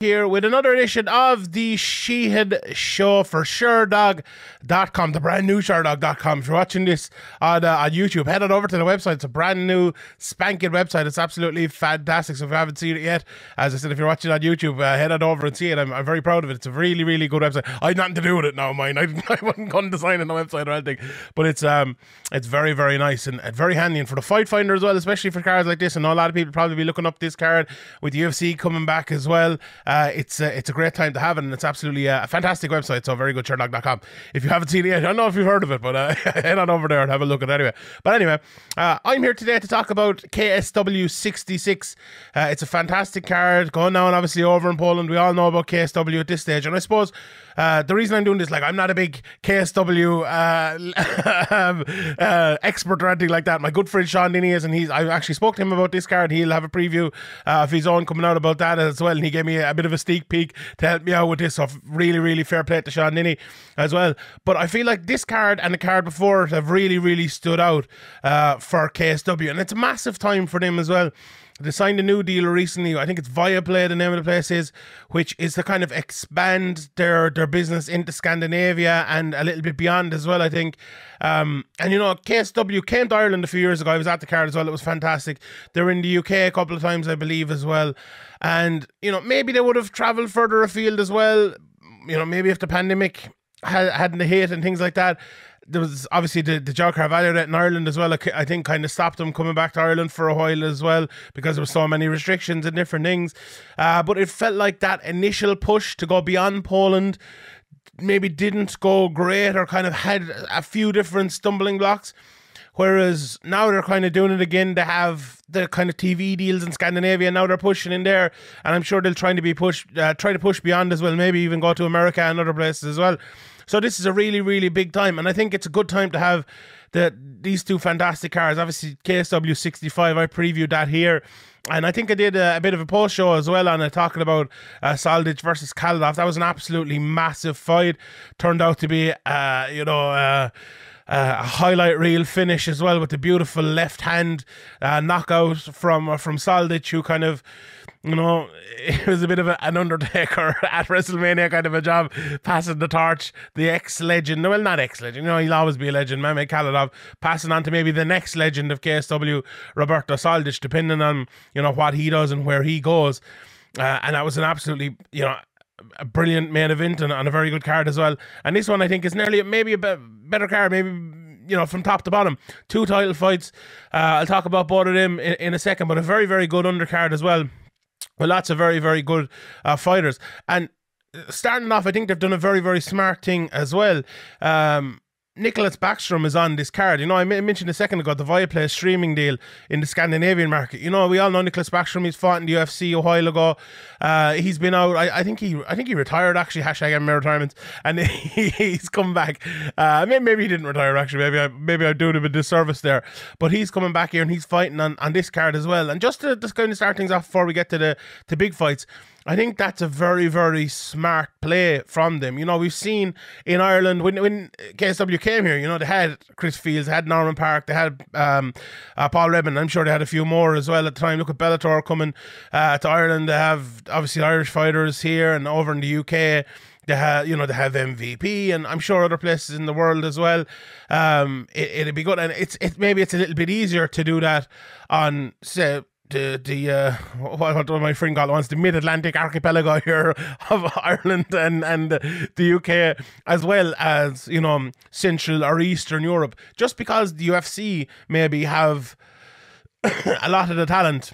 here with another edition of the Sheehan Show for Sherdog.com, the brand new Sherdog.com. If you're watching this on, uh, on YouTube, head on over to the website. It's a brand new spanking website. It's absolutely fantastic. So if you haven't seen it yet, as I said, if you're watching on YouTube, uh, head on over and see it. I'm, I'm, very proud of it. It's a really, really good website. I had nothing to do with it now, mine. I, I wasn't going to design the website or anything, but it's um it's very, very nice and, and very handy. And for the fight finder as well, especially for cards like this. I know a lot of people probably be looking up this card with UFC coming back as well uh, it's a, it's a great time to have it, and it's absolutely a, a fantastic website. So very good, Sherdog.com. If you haven't seen it yet, I don't know if you've heard of it, but uh, head on over there and have a look at it anyway. But anyway, uh, I'm here today to talk about KSW 66. Uh, it's a fantastic card going down, obviously, over in Poland. We all know about KSW at this stage, and I suppose uh, the reason I'm doing this, like, I'm not a big KSW uh, uh, expert or anything like that. My good friend Sean Denny is, and he's I actually spoke to him about this card. He'll have a preview uh, of his own coming out about that as well, and he gave me a bit of a sneak peek to help me out with this. So really, really fair play to Sean Denny as well. But I feel like this card and the card before it have really, really stood out uh, for KSW, and it's a massive time for them as well. They signed a new deal recently. I think it's Viaplay, the name of the place is, which is to kind of expand their their business into Scandinavia and a little bit beyond as well. I think, um, and you know, KSW came to Ireland a few years ago. I was at the card as well. It was fantastic. They're in the UK a couple of times, I believe, as well. And you know, maybe they would have travelled further afield as well. You know, maybe if the pandemic had, hadn't hit and things like that there was obviously the, the Joe Carvalho in Ireland as well. I think kind of stopped them coming back to Ireland for a while as well because there were so many restrictions and different things. Uh, but it felt like that initial push to go beyond Poland maybe didn't go great or kind of had a few different stumbling blocks. Whereas now they're kind of doing it again. They have the kind of TV deals in Scandinavia. Now they're pushing in there, and I'm sure they'll try to be push, uh, try to push beyond as well. Maybe even go to America and other places as well. So this is a really, really big time, and I think it's a good time to have the these two fantastic cars. Obviously, KSW 65. I previewed that here. And I think I did a, a, bit of a post show as well on it, talking about uh, Soldic versus Khalidov. That was an absolutely massive fight. Turned out to be, uh, you know, uh, uh, a highlight reel finish as well with the beautiful left hand uh, knockout from uh, from Soldic, who kind of you know, it was a bit of a, an Undertaker at WrestleMania kind of a job, passing the torch. The ex legend, well, not ex legend, you know, he'll always be a legend. Mamed Khalidov passing on to maybe the next legend of KSW, Roberto Soldic, depending on, you know, what he does and where he goes. Uh, and that was an absolutely, you know, a brilliant main event and, and, a very good card as well. And this one, I think, is nearly maybe a bit better card, maybe you know from top to bottom. Two title fights. Uh, I'll talk about both of them in, in, a second, but a very very good undercard as well. Well, lots of very, very good uh, fighters. And uh, starting off, I think they've done a very, very smart thing as well. Um, Niklas Backstrom is on this card. You know, I mentioned a second ago the Viaplay streaming deal in the Scandinavian market. You know, we all know Niklas Backstrom. He's fought in the UFC a while ago. Uh, he's been out. I, I, think he, I think he retired actually. Hashtag MMA retirement, and he, he's come back. Uh, maybe, maybe, he didn't retire actually. Maybe I, maybe I'm doing him a disservice there. But he's coming back here and he's fighting on, on this card as well. And just to just kind of start things off before we get to the to big fights. I think that's a very, very smart play from them. You know, we've seen in Ireland when when KSW came here, you know, they had Chris Fields, they had Norman Parke, they had um, uh, Paul Redmond. I'm sure they had a few more as well at the time. Look at Bellator coming uh, to Ireland. They have obviously Irish fighters here and over in the UK. They have, you know, they have MVP, and I'm sure other places in the world as well. Um, it, would be good, and it's it maybe it's a little bit easier to do that on say the the uh, what, what my friend called once the mid Atlantic archipelago here of Ireland and and the UK as well as you know Central or Eastern Europe. Just because the UFC maybe have a lot of the talent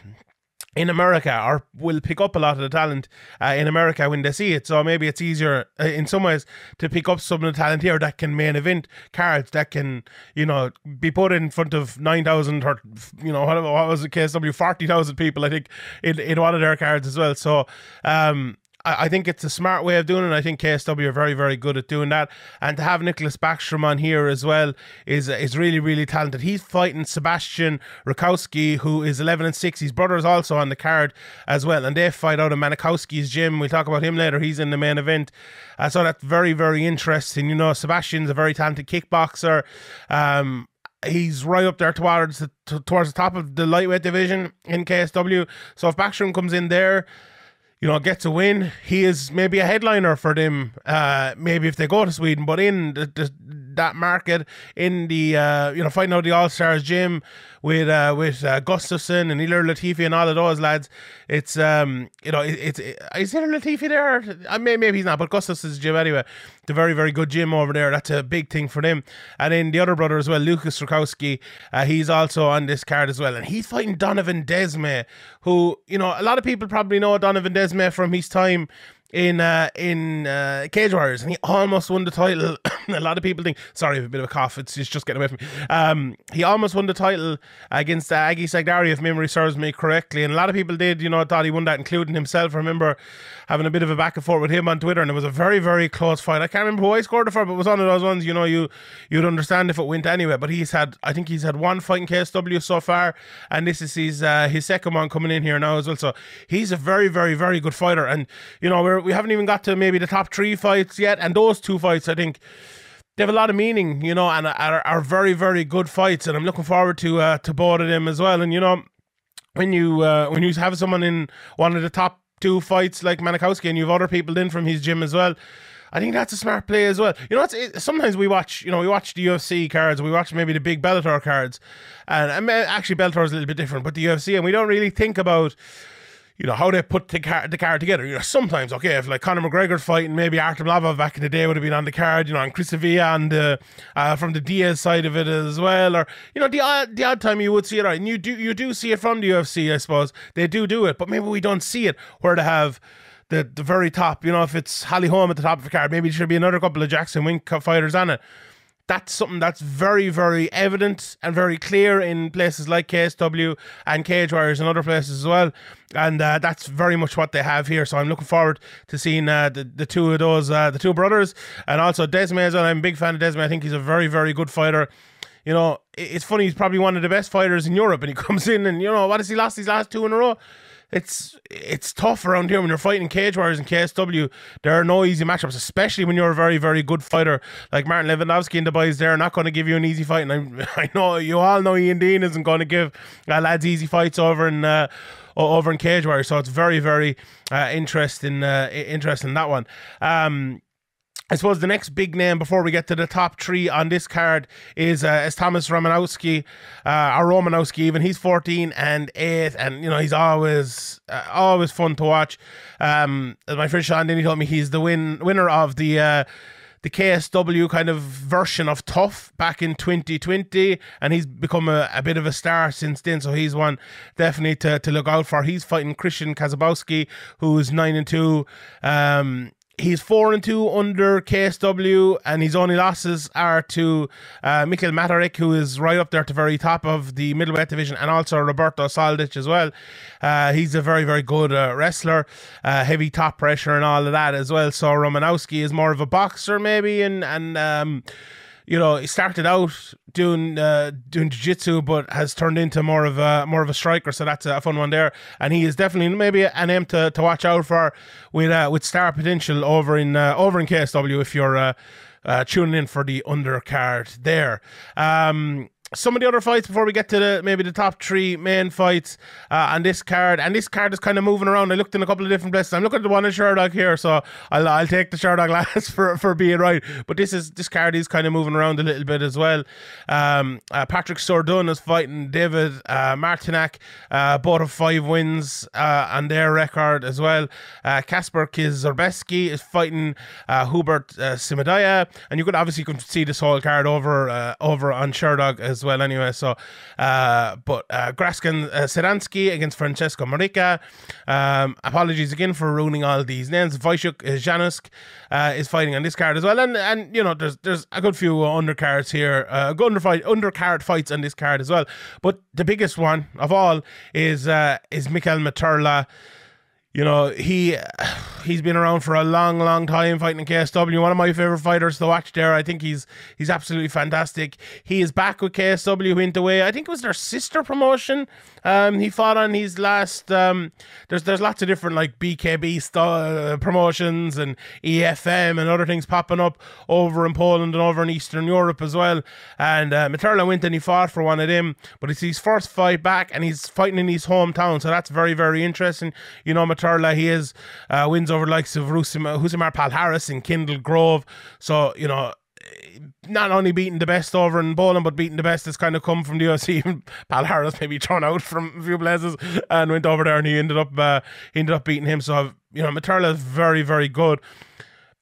in America or will pick up a lot of the talent uh, in America when they see it. So maybe it's easier uh, in some ways to pick up some of the talent here that can main event cards that can, you know, be put in front of 9,000 or, you know, what, what was the KSW, 40,000 people, I think, in, in one of their cards as well. So, um, I, I think it's a smart way of doing it. I think KSW are very, very good at doing that. And to have Niklas Backstrom on here as well is is really, really talented. He's fighting Sebastian Rajewski, who is 11 and 6. His brother is also on the card as well. And they fight out of Mankowski's gym. We'll talk about him later. He's in the main event. Uh, so that's very, very interesting. You know, Sebastian's a very talented kickboxer. Um, he's right up there towards the, towards the top of the lightweight division in KSW. So if Backstrom comes in there, you know, gets a win, he is maybe a headliner for them. Uh, maybe if they go to Sweden, but in the, the, that market, in the uh, you know, fighting out the All Stars gym with uh, with uh, Gustafsson and Ilir Latifi and all of those lads, it's um, you know, it, it's it, is Ilir Latifi there? I mean, maybe he's not, but Gustafsson's gym anyway. The very very good gym over there. That's a big thing for them. And then the other brother as well, Lukasz Rajewski, uh, he's also on this card as well, and he's fighting Donovan Desmae, who you know a lot of people probably know Donovan Desmae from his time in uh, in uh, Cage Warriors, and he almost won the title. a lot of people think, sorry, I have a bit of a cough. It's, just getting away from me. Um, he almost won the title against uh, Agi Sagdari, if memory serves me correctly. And a lot of people did, you know, thought he won that, including himself. I remember having a bit of a back and forth with him on Twitter, and it was a very, very close fight. I can't remember who I scored it for, but it was one of those ones, you know, you you'd understand if it went anywhere. But he's had, I think he's had one fight in KSW so far, and this is his uh, his second one coming in here now as well. So he's a very, very, very good fighter, and you know, we're we haven't even got to maybe the top three fights yet, and those two fights, I think they have a lot of meaning, you know, and are, are very, very good fights, and I'm looking forward to uh, to both of them as well. And you know, when you uh, when you have someone in one of the top two fights like Mankowski, and you have other people in from his gym as well. I think that's a smart play as well. You know, it, sometimes we watch, you know, we watch the UFC cards, we watch maybe the big Bellator cards, and, and actually Bellator is a little bit different, but the UFC, and we don't really think about you know, how they put the card, the card together. You know, sometimes, okay, if like Conor McGregor's fighting, maybe Artem Lobov back in the day would have been on the card, you know, and Chris Avila and uh, uh, from the Diaz side of it as well. Or, you know, the odd, the odd time you would see it, right? and you do, you do see it from the UFC, I suppose. They do do it, but maybe we don't see it where they have the, the very top, you know, if it's Holly Holm at the top of the card, maybe there should be another couple of Jackson Wink fighters on it that's something that's very, very evident and very clear in places like KSW and Cage Warriors and other places as well. And uh, that's very much what they have here. So I'm looking forward to seeing uh, the, the two of those, uh, the two brothers, and also Desmae as well. I'm a big fan of Desmae. I think he's a very, very good fighter. You know, it's funny, he's probably one of the best fighters in Europe, and he comes in and, you know, what has he lost his last two in a row? It's it's tough around here when you're fighting cage warriors and KSW. There are no easy matchups, especially when you're a very very good fighter like Martin Lewandowski and the boys. They're not going to give you an easy fight, and I, I know you all know Ian Dean isn't going to give uh, lads easy fights over in. Uh, over in Cage Warriors, so it's very, very uh, interesting. Uh, interesting that one. Um, I suppose the next big name before we get to the top three on this card is uh, is Tomasz Romanowski, uh, or Romanowski. Even he's fourteen and eight, and you know he's always uh, always fun to watch. Um, my friend Sean Denny told me he's the win winner of the. Uh, the KSW kind of version of Tough back in 2020, and he's become a, a, bit of a star since then. So he's one definitely to, to look out for. He's fighting Krystian Kaszubowski, who's nine and two. Um, He's four and two under KSW, and his only losses are to uh, Mikhail Matarik, who is right up there at the very top of the middleweight division, and also Roberto Soldic as well. Uh, he's a very, very good uh, wrestler, uh, heavy top pressure and all of that as well. So Romanowski is more of a boxer, maybe, and and um, you know, he started out doing uh, doing jiu-jitsu but has turned into more of a more of a striker. So that's a fun one there. And he is definitely maybe an name to, to watch out for with uh, with star potential over in uh, over in KSW if you're uh, uh, tuning in for the undercard there. Um, some of the other fights before we get to the maybe the top three main fights uh, on this card. And this card is kind of moving around. I looked in a couple of different places. I'm looking at the one in Sherdog here, so I'll, I'll take the Sherdog last for, for being right. But this is this card is kind of moving around a little bit as well. Um, uh, Patrick Sordun is fighting David uh, Martinak, uh, both of five wins uh, on their record as well. Kasper uh, Kizerbeski is fighting uh, Hubert uh, Simadaya, and you could obviously you can see this whole card over over on Sherdog as well anyway. So, uh, but uh, Graskan uh, Sedansky against Francesco Morica. Um, apologies again for ruining all these names. Wojciech Janusk uh, is fighting on this card as well, and and you know there's there's a good few undercards here, uh, good underfight undercard fights on this card as well. But the biggest one of all is uh, is Mikael Materla you know, he he's been around for a long, long time fighting in KSW. One of my favorite fighters to watch there. I think he's he's absolutely fantastic. He is back with KSW went away. I think it was their sister promotion. Um, he fought on his last. Um, there's there's lots of different like BKB style uh, promotions and EFM and other things popping up over in Poland and over in Eastern Europe as well. And uh, Materla went and he fought for one of them, but it's his first fight back and he's fighting in his hometown, so that's very very interesting. You know, Materla Materla. He uh, wins over likes of Rousimar, Rousimar Palhares and Kendall Grove. So, you know, not only beating the best over in Poland, but beating the best has kind of come from the UFC. Palhares maybe thrown out from a few places and went over there, and he ended up uh, ended up beating him. So you know, Materla is very very good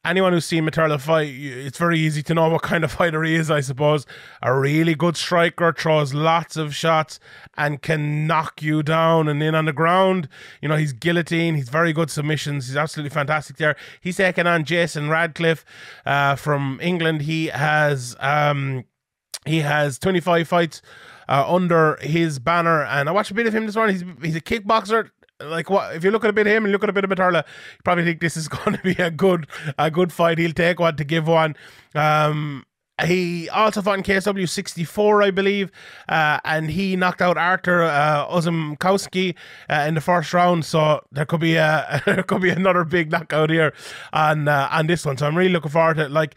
anyone who's seen Materla fight, it's very easy to know what kind of fighter he is, I suppose. A really good striker, throws lots of shots and can knock you down and in on the ground. You know, he's guillotine, he's very good submissions, he's absolutely fantastic there. He's taken on Jason Radcliffe uh, from England. He has um, he has 25 fights uh, under his banner, and I watched a bit of him this morning. He's, he's a kickboxer like what if you look at a bit of him and look at a bit of Materla, you probably think this is going to be a good a good fight. He'll take one to give one. Um, he also fought in KSW 64, I believe, uh, and he knocked out Artur uh, Ozumkowski uh, in the first round. So there could be a there could be another big knockout here on uh, on this one. So I'm really looking forward to it. Like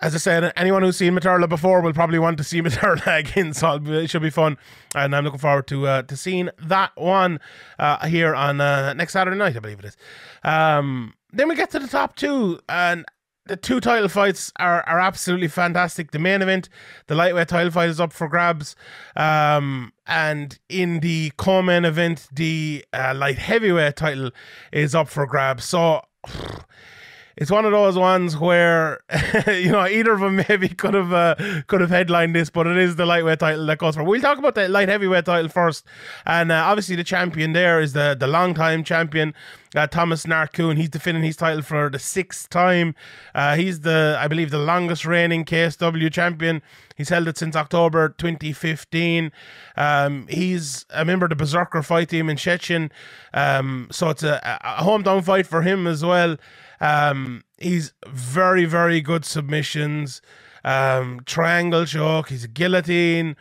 as I said, anyone who's seen Materla before will probably want to see Materla again, so it should be fun. And I'm looking forward to uh, to seeing that one uh, here on uh, next Saturday night, I believe it is. Um, then we get to the top two, and the two title fights are, are absolutely fantastic. The main event, the lightweight title fight, is up for grabs. Um, and in the co-main event, the uh, light heavyweight title is up for grabs. So it's one of those ones where you know either of them maybe could have uh, could have headlined this, but it is the lightweight title that goes for. We'll talk about the light heavyweight title first, and uh, obviously the champion there is the the long time champion. Uh, Tomasz Narkun, he's defending his title for the sixth time. Uh, he's the, I believe, the longest reigning KSW champion. He's held it since October 2015. Um, he's a member of the Berserker fight team in Szczecin, um, so it's a, a hometown fight for him as well. Um, he's very, very good submissions. Um, triangle choke. He's a guillotine.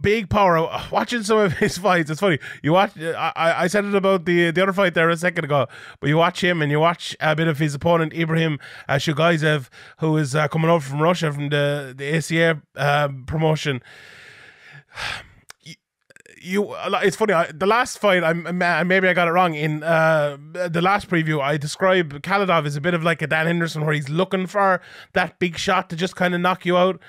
Big power. Watching some of his fights, it's funny. You watch. I, I said it about the the other fight there a second ago, but you watch him and you watch a bit of his opponent Ibrahim uh, Chuzhigaev, who is uh, coming over from Russia from the the ACA uh, promotion you it's funny I, the last fight I maybe I got it wrong in uh, the last preview I described Khalidov as a bit of like a Dan Henderson where he's looking for that big shot to just kind of knock you out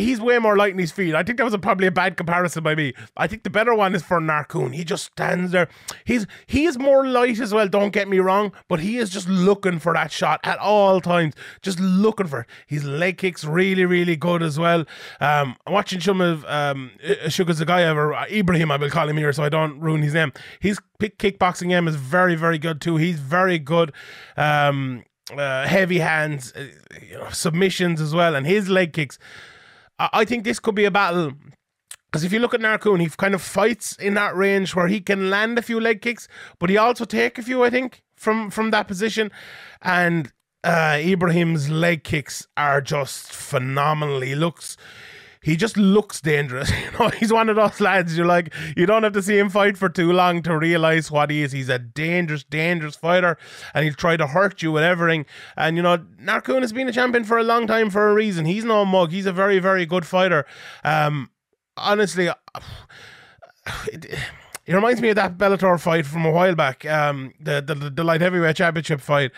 he's way more light in his feet. I think that was a, probably a bad comparison by me. I think the better one is for Narkun. He just stands there. He's he is more light as well. Don't get me wrong, but he is just looking for that shot at all times. Just looking for it. His leg kicks really really good as well. Um, I'm watching some of um, Chuzhigaev or Ibrahim. I will call him here so I don't ruin his name. His kickboxing game is very very good too. He's very good. Um, uh, heavy hands, uh, you know, submissions as well, and his leg kicks I think this could be a battle. Because if you look at Narkun, he kind of fights in that range where he can land a few leg kicks, but he also take a few, I think, from from that position. And uh, Ibrahim's leg kicks are just phenomenal. He looks he just looks dangerous. You know, he's one of those lads you're like, you don't have to see him fight for too long to realize what he is. He's a dangerous, dangerous fighter, and he'll try to hurt you with everything. And you know, Narkun has been a champion for a long time for a reason. He's no mug. He's a very, very good fighter. Um, honestly. It, it reminds me of that Bellator fight from a while back, um, the, the the light heavyweight championship fight,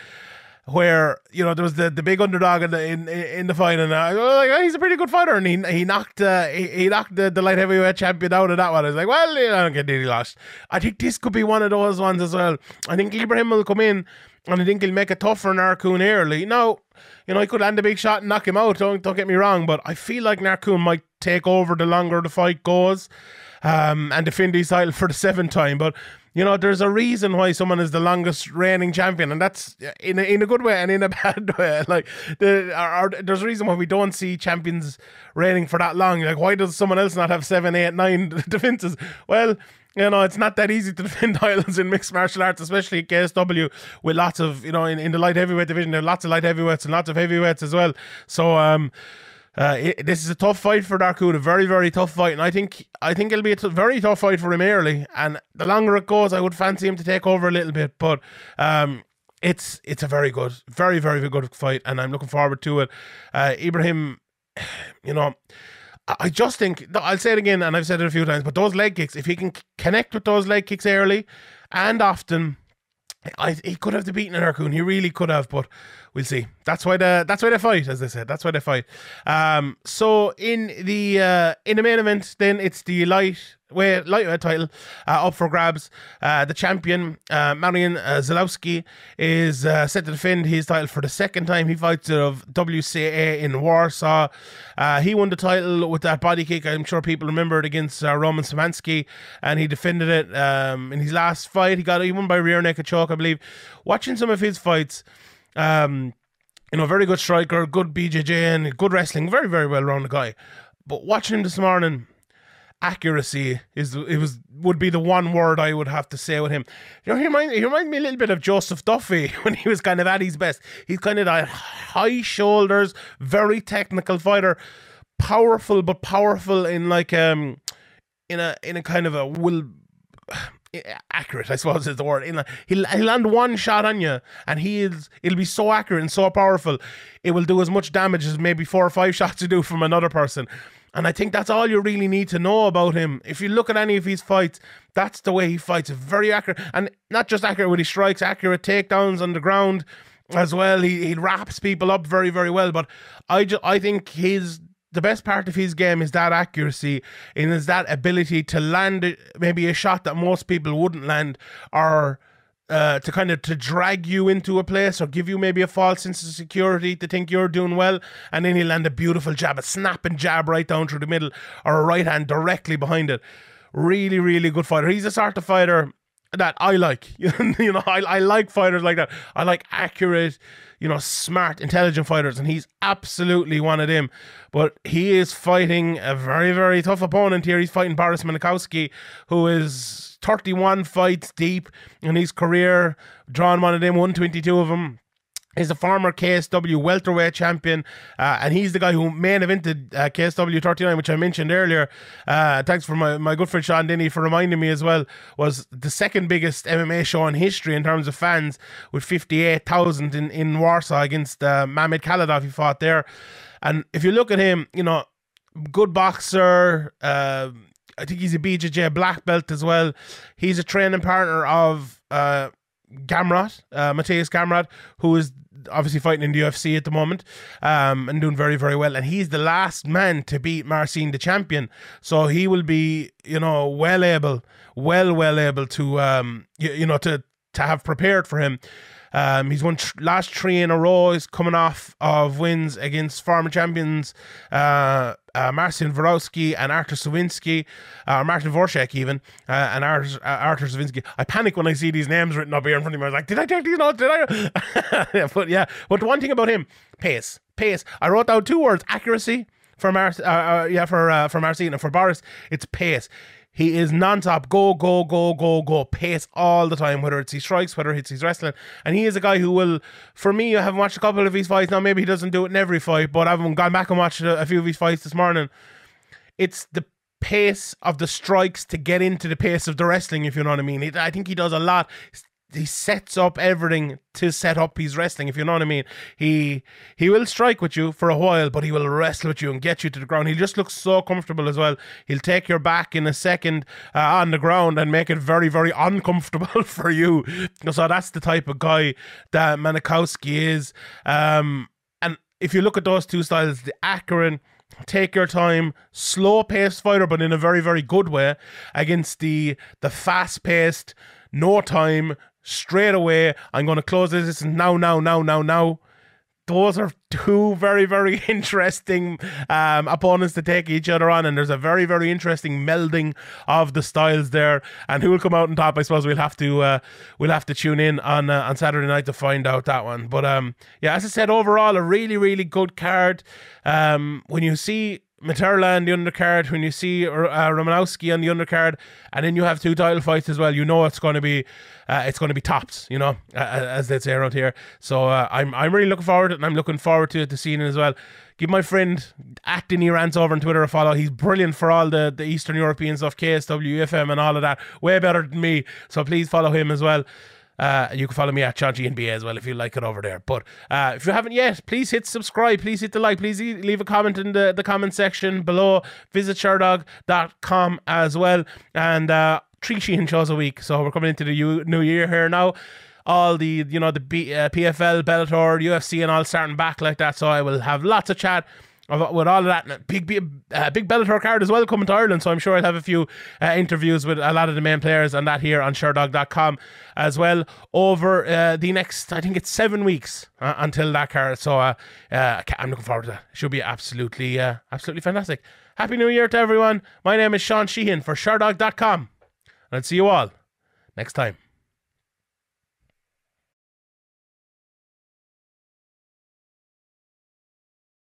where you know there was the, the big underdog in the in, in the fight, and I was like, oh, he's a pretty good fighter, and he he knocked uh, he, he knocked the, the light heavyweight champion out of that one. I was like, well, I don't get he lost. I think this could be one of those ones as well. I think Ibrahim will come in, and I think he'll make it tough for Narkun early. Now, you know, he could land a big shot and knock him out. Don't don't get me wrong, but I feel like Narkun might take over the longer the fight goes, um, and defend his title for the seventh time, but. You know, there's a reason why someone is the longest reigning champion, and that's in a, in a good way and in a bad way. Like, the, or, or, there's a reason why we don't see champions reigning for that long. Like, why does someone else not have seven, eight, nine defenses? Well, you know, it's not that easy to defend titles in mixed martial arts, especially KSW with lots of, you know, in, in the light heavyweight division, there are lots of light heavyweights and lots of heavyweights as well. So, um, uh, it, this is a tough fight for Narkun, a very, very tough fight, and I think I think it'll be a t- very tough fight for him early. And the longer it goes, I would fancy him to take over a little bit. But um, it's it's a very good, very, very good fight, and I'm looking forward to it. Uh, Ibrahim, you know. I just think I'll say it again, and I've said it a few times. But those leg kicks, if he can connect with those leg kicks early and often, I, he could have beaten Narkun. He really could have, but we'll see. That's why the that's why they fight, as they said. That's why they fight. Um, so in the uh, in the main event, then it's the light weight lightweight title uh, up for grabs. Uh, the champion uh, Marian uh, Ziolkowski is uh, set to defend his title for the second time. He fights of WCA in Warsaw. Uh, he won the title with that body kick. I'm sure people remember it against Roman Szymanski, and he defended it um, in his last fight. He got won by rear naked choke, I believe. Watching some of his fights. Um, you know, very good striker, good BJJ, and good wrestling, very, very well rounded guy. But watching him this morning, accuracy is it was would be the one word I would have to say with him. You know, he reminds, he reminds me a little bit of Joseph Duffy when he was kind of at his best. He's kind of that high shoulders, very technical fighter, powerful but powerful in like um in a in a kind of a will accurate, I suppose is the word. He'll, he'll land one shot on you, and he's it'll be so accurate and so powerful, it will do as much damage as maybe four or five shots to do from another person. And I think that's all you really need to know about him. If you look at any of his fights, that's the way he fights. Very accurate, and not just accurate when he strikes, accurate takedowns on the ground as well. He he wraps people up very very well. But I just I think his the best part of his game is that accuracy and is that ability to land maybe a shot that most people wouldn't land or uh, to kind of to drag you into a place or give you maybe a false sense of security to think you're doing well. And then he'll land a beautiful jab a snapping jab right down through the middle or a right hand directly behind it. Really really good fighter. He's a sort of fighter that I like. you know, I, I like fighters like that. I like accurate, you know, smart, intelligent fighters, and he's absolutely one of them. But he is fighting a very, very tough opponent here. He's fighting Borys Mankowski, who is 31 fights deep in his career, drawn one of them, 122 of them is a former KSW welterweight champion, uh, and he's the guy who main evented uh, KSW 39, which I mentioned earlier. Uh, thanks for my, my good friend Sean Denny for reminding me as well. Was the second biggest MMA show in history in terms of fans, with 58,000 in, in Warsaw against uh, Mamed Khalidov. He fought there, and if you look at him, you know, good boxer. Uh, I think he's a BJJ black belt as well. He's a training partner of Gamrot, uh, Mateusz Gamrot, who is obviously fighting in the UFC at the moment um, and doing very, very well. And he's the last man to beat Marcin, the champion. So he will be, you know, well able, well, well able to, um, you, you know, to to have prepared for him. Um, he's won tr- last three in a row. He's coming off of wins against former champions uh, uh, Marcin Vorowski and Artur Sowinski, uh, Martin Wrzosek even, uh, and Artur, uh, Artur Sowinski. I panic when I see these names written up here in front of me. I was like, did I take these notes? Did I? but yeah, but one thing about him, pace, pace. I wrote down two words: accuracy for Mar- uh, uh, yeah, for uh, for Marcin and for Boris, it's pace. He is non-stop, go, go, go, go, go, pace all the time, whether it's his strikes, whether it's his wrestling. And he is a guy who will, for me, I haven't watched a couple of his fights. Now, maybe he doesn't do it in every fight, but I haven't gone back and watched a, few of his fights this morning. It's the pace of the strikes to get into the pace of the wrestling, if you know what I mean. I think he does a lot he sets up everything to set up his wrestling, if you know what I mean. He he will strike with you for a while, but he will wrestle with you and get you to the ground. He just looks so comfortable as well. He'll take your back in a second uh, on the ground and make it very, very uncomfortable for you. So that's the type of guy that Mankowski is. Um, and if you look at those two styles, the Akron take your time, slow paced fighter, but in a very, very good way, against the the fast paced, no time, straight away. I'm going to close this now, now, now, now, now. Those are two very, very interesting um, opponents to take each other on, and there's a very, very interesting melding of the styles there. And who will come out on top? I suppose we'll have to uh, we'll have to tune in on uh, on Saturday night to find out that one. But um, yeah, as I said, overall a really, really good card. Um, when you see Materla on the undercard, when you see uh, Romanowski on the undercard, and then you have two title fights as well, you know it's going to be uh, it's going to be tops, you know, as they say around here. So uh, I'm I'm really looking forward and I'm looking forward to, it to seeing it as well. Give my friend at Denny Rants over on Twitter a follow. He's brilliant for all the, the Eastern European stuff, KSW, FM, and all of that. Way better than me. So please follow him as well. Uh, you can follow me at Chachi NBA as well if you like it over there. But uh, if you haven't yet, please hit subscribe. Please hit the like. Please leave a comment in the, the comment section below. Visit sherdog.com as well. And uh, three Sheehan shows a week. So we're coming into the new year here now. all the you know the B, uh, PFL, Bellator, UFC, and all starting back like that. So I will have lots of chat with all of that. Big big, uh, big Bellator card as well coming to Ireland, so I'm sure I'll have a few uh, interviews with a lot of the main players and that here on Sherdog.com as well over uh, the next, I think it's seven weeks uh, until that card. So uh, uh, I'm looking forward to that. It should be absolutely, absolutely fantastic. Happy New Year to everyone. My name is Sean Sheehan for Sherdog.com, and I'll see you all next time.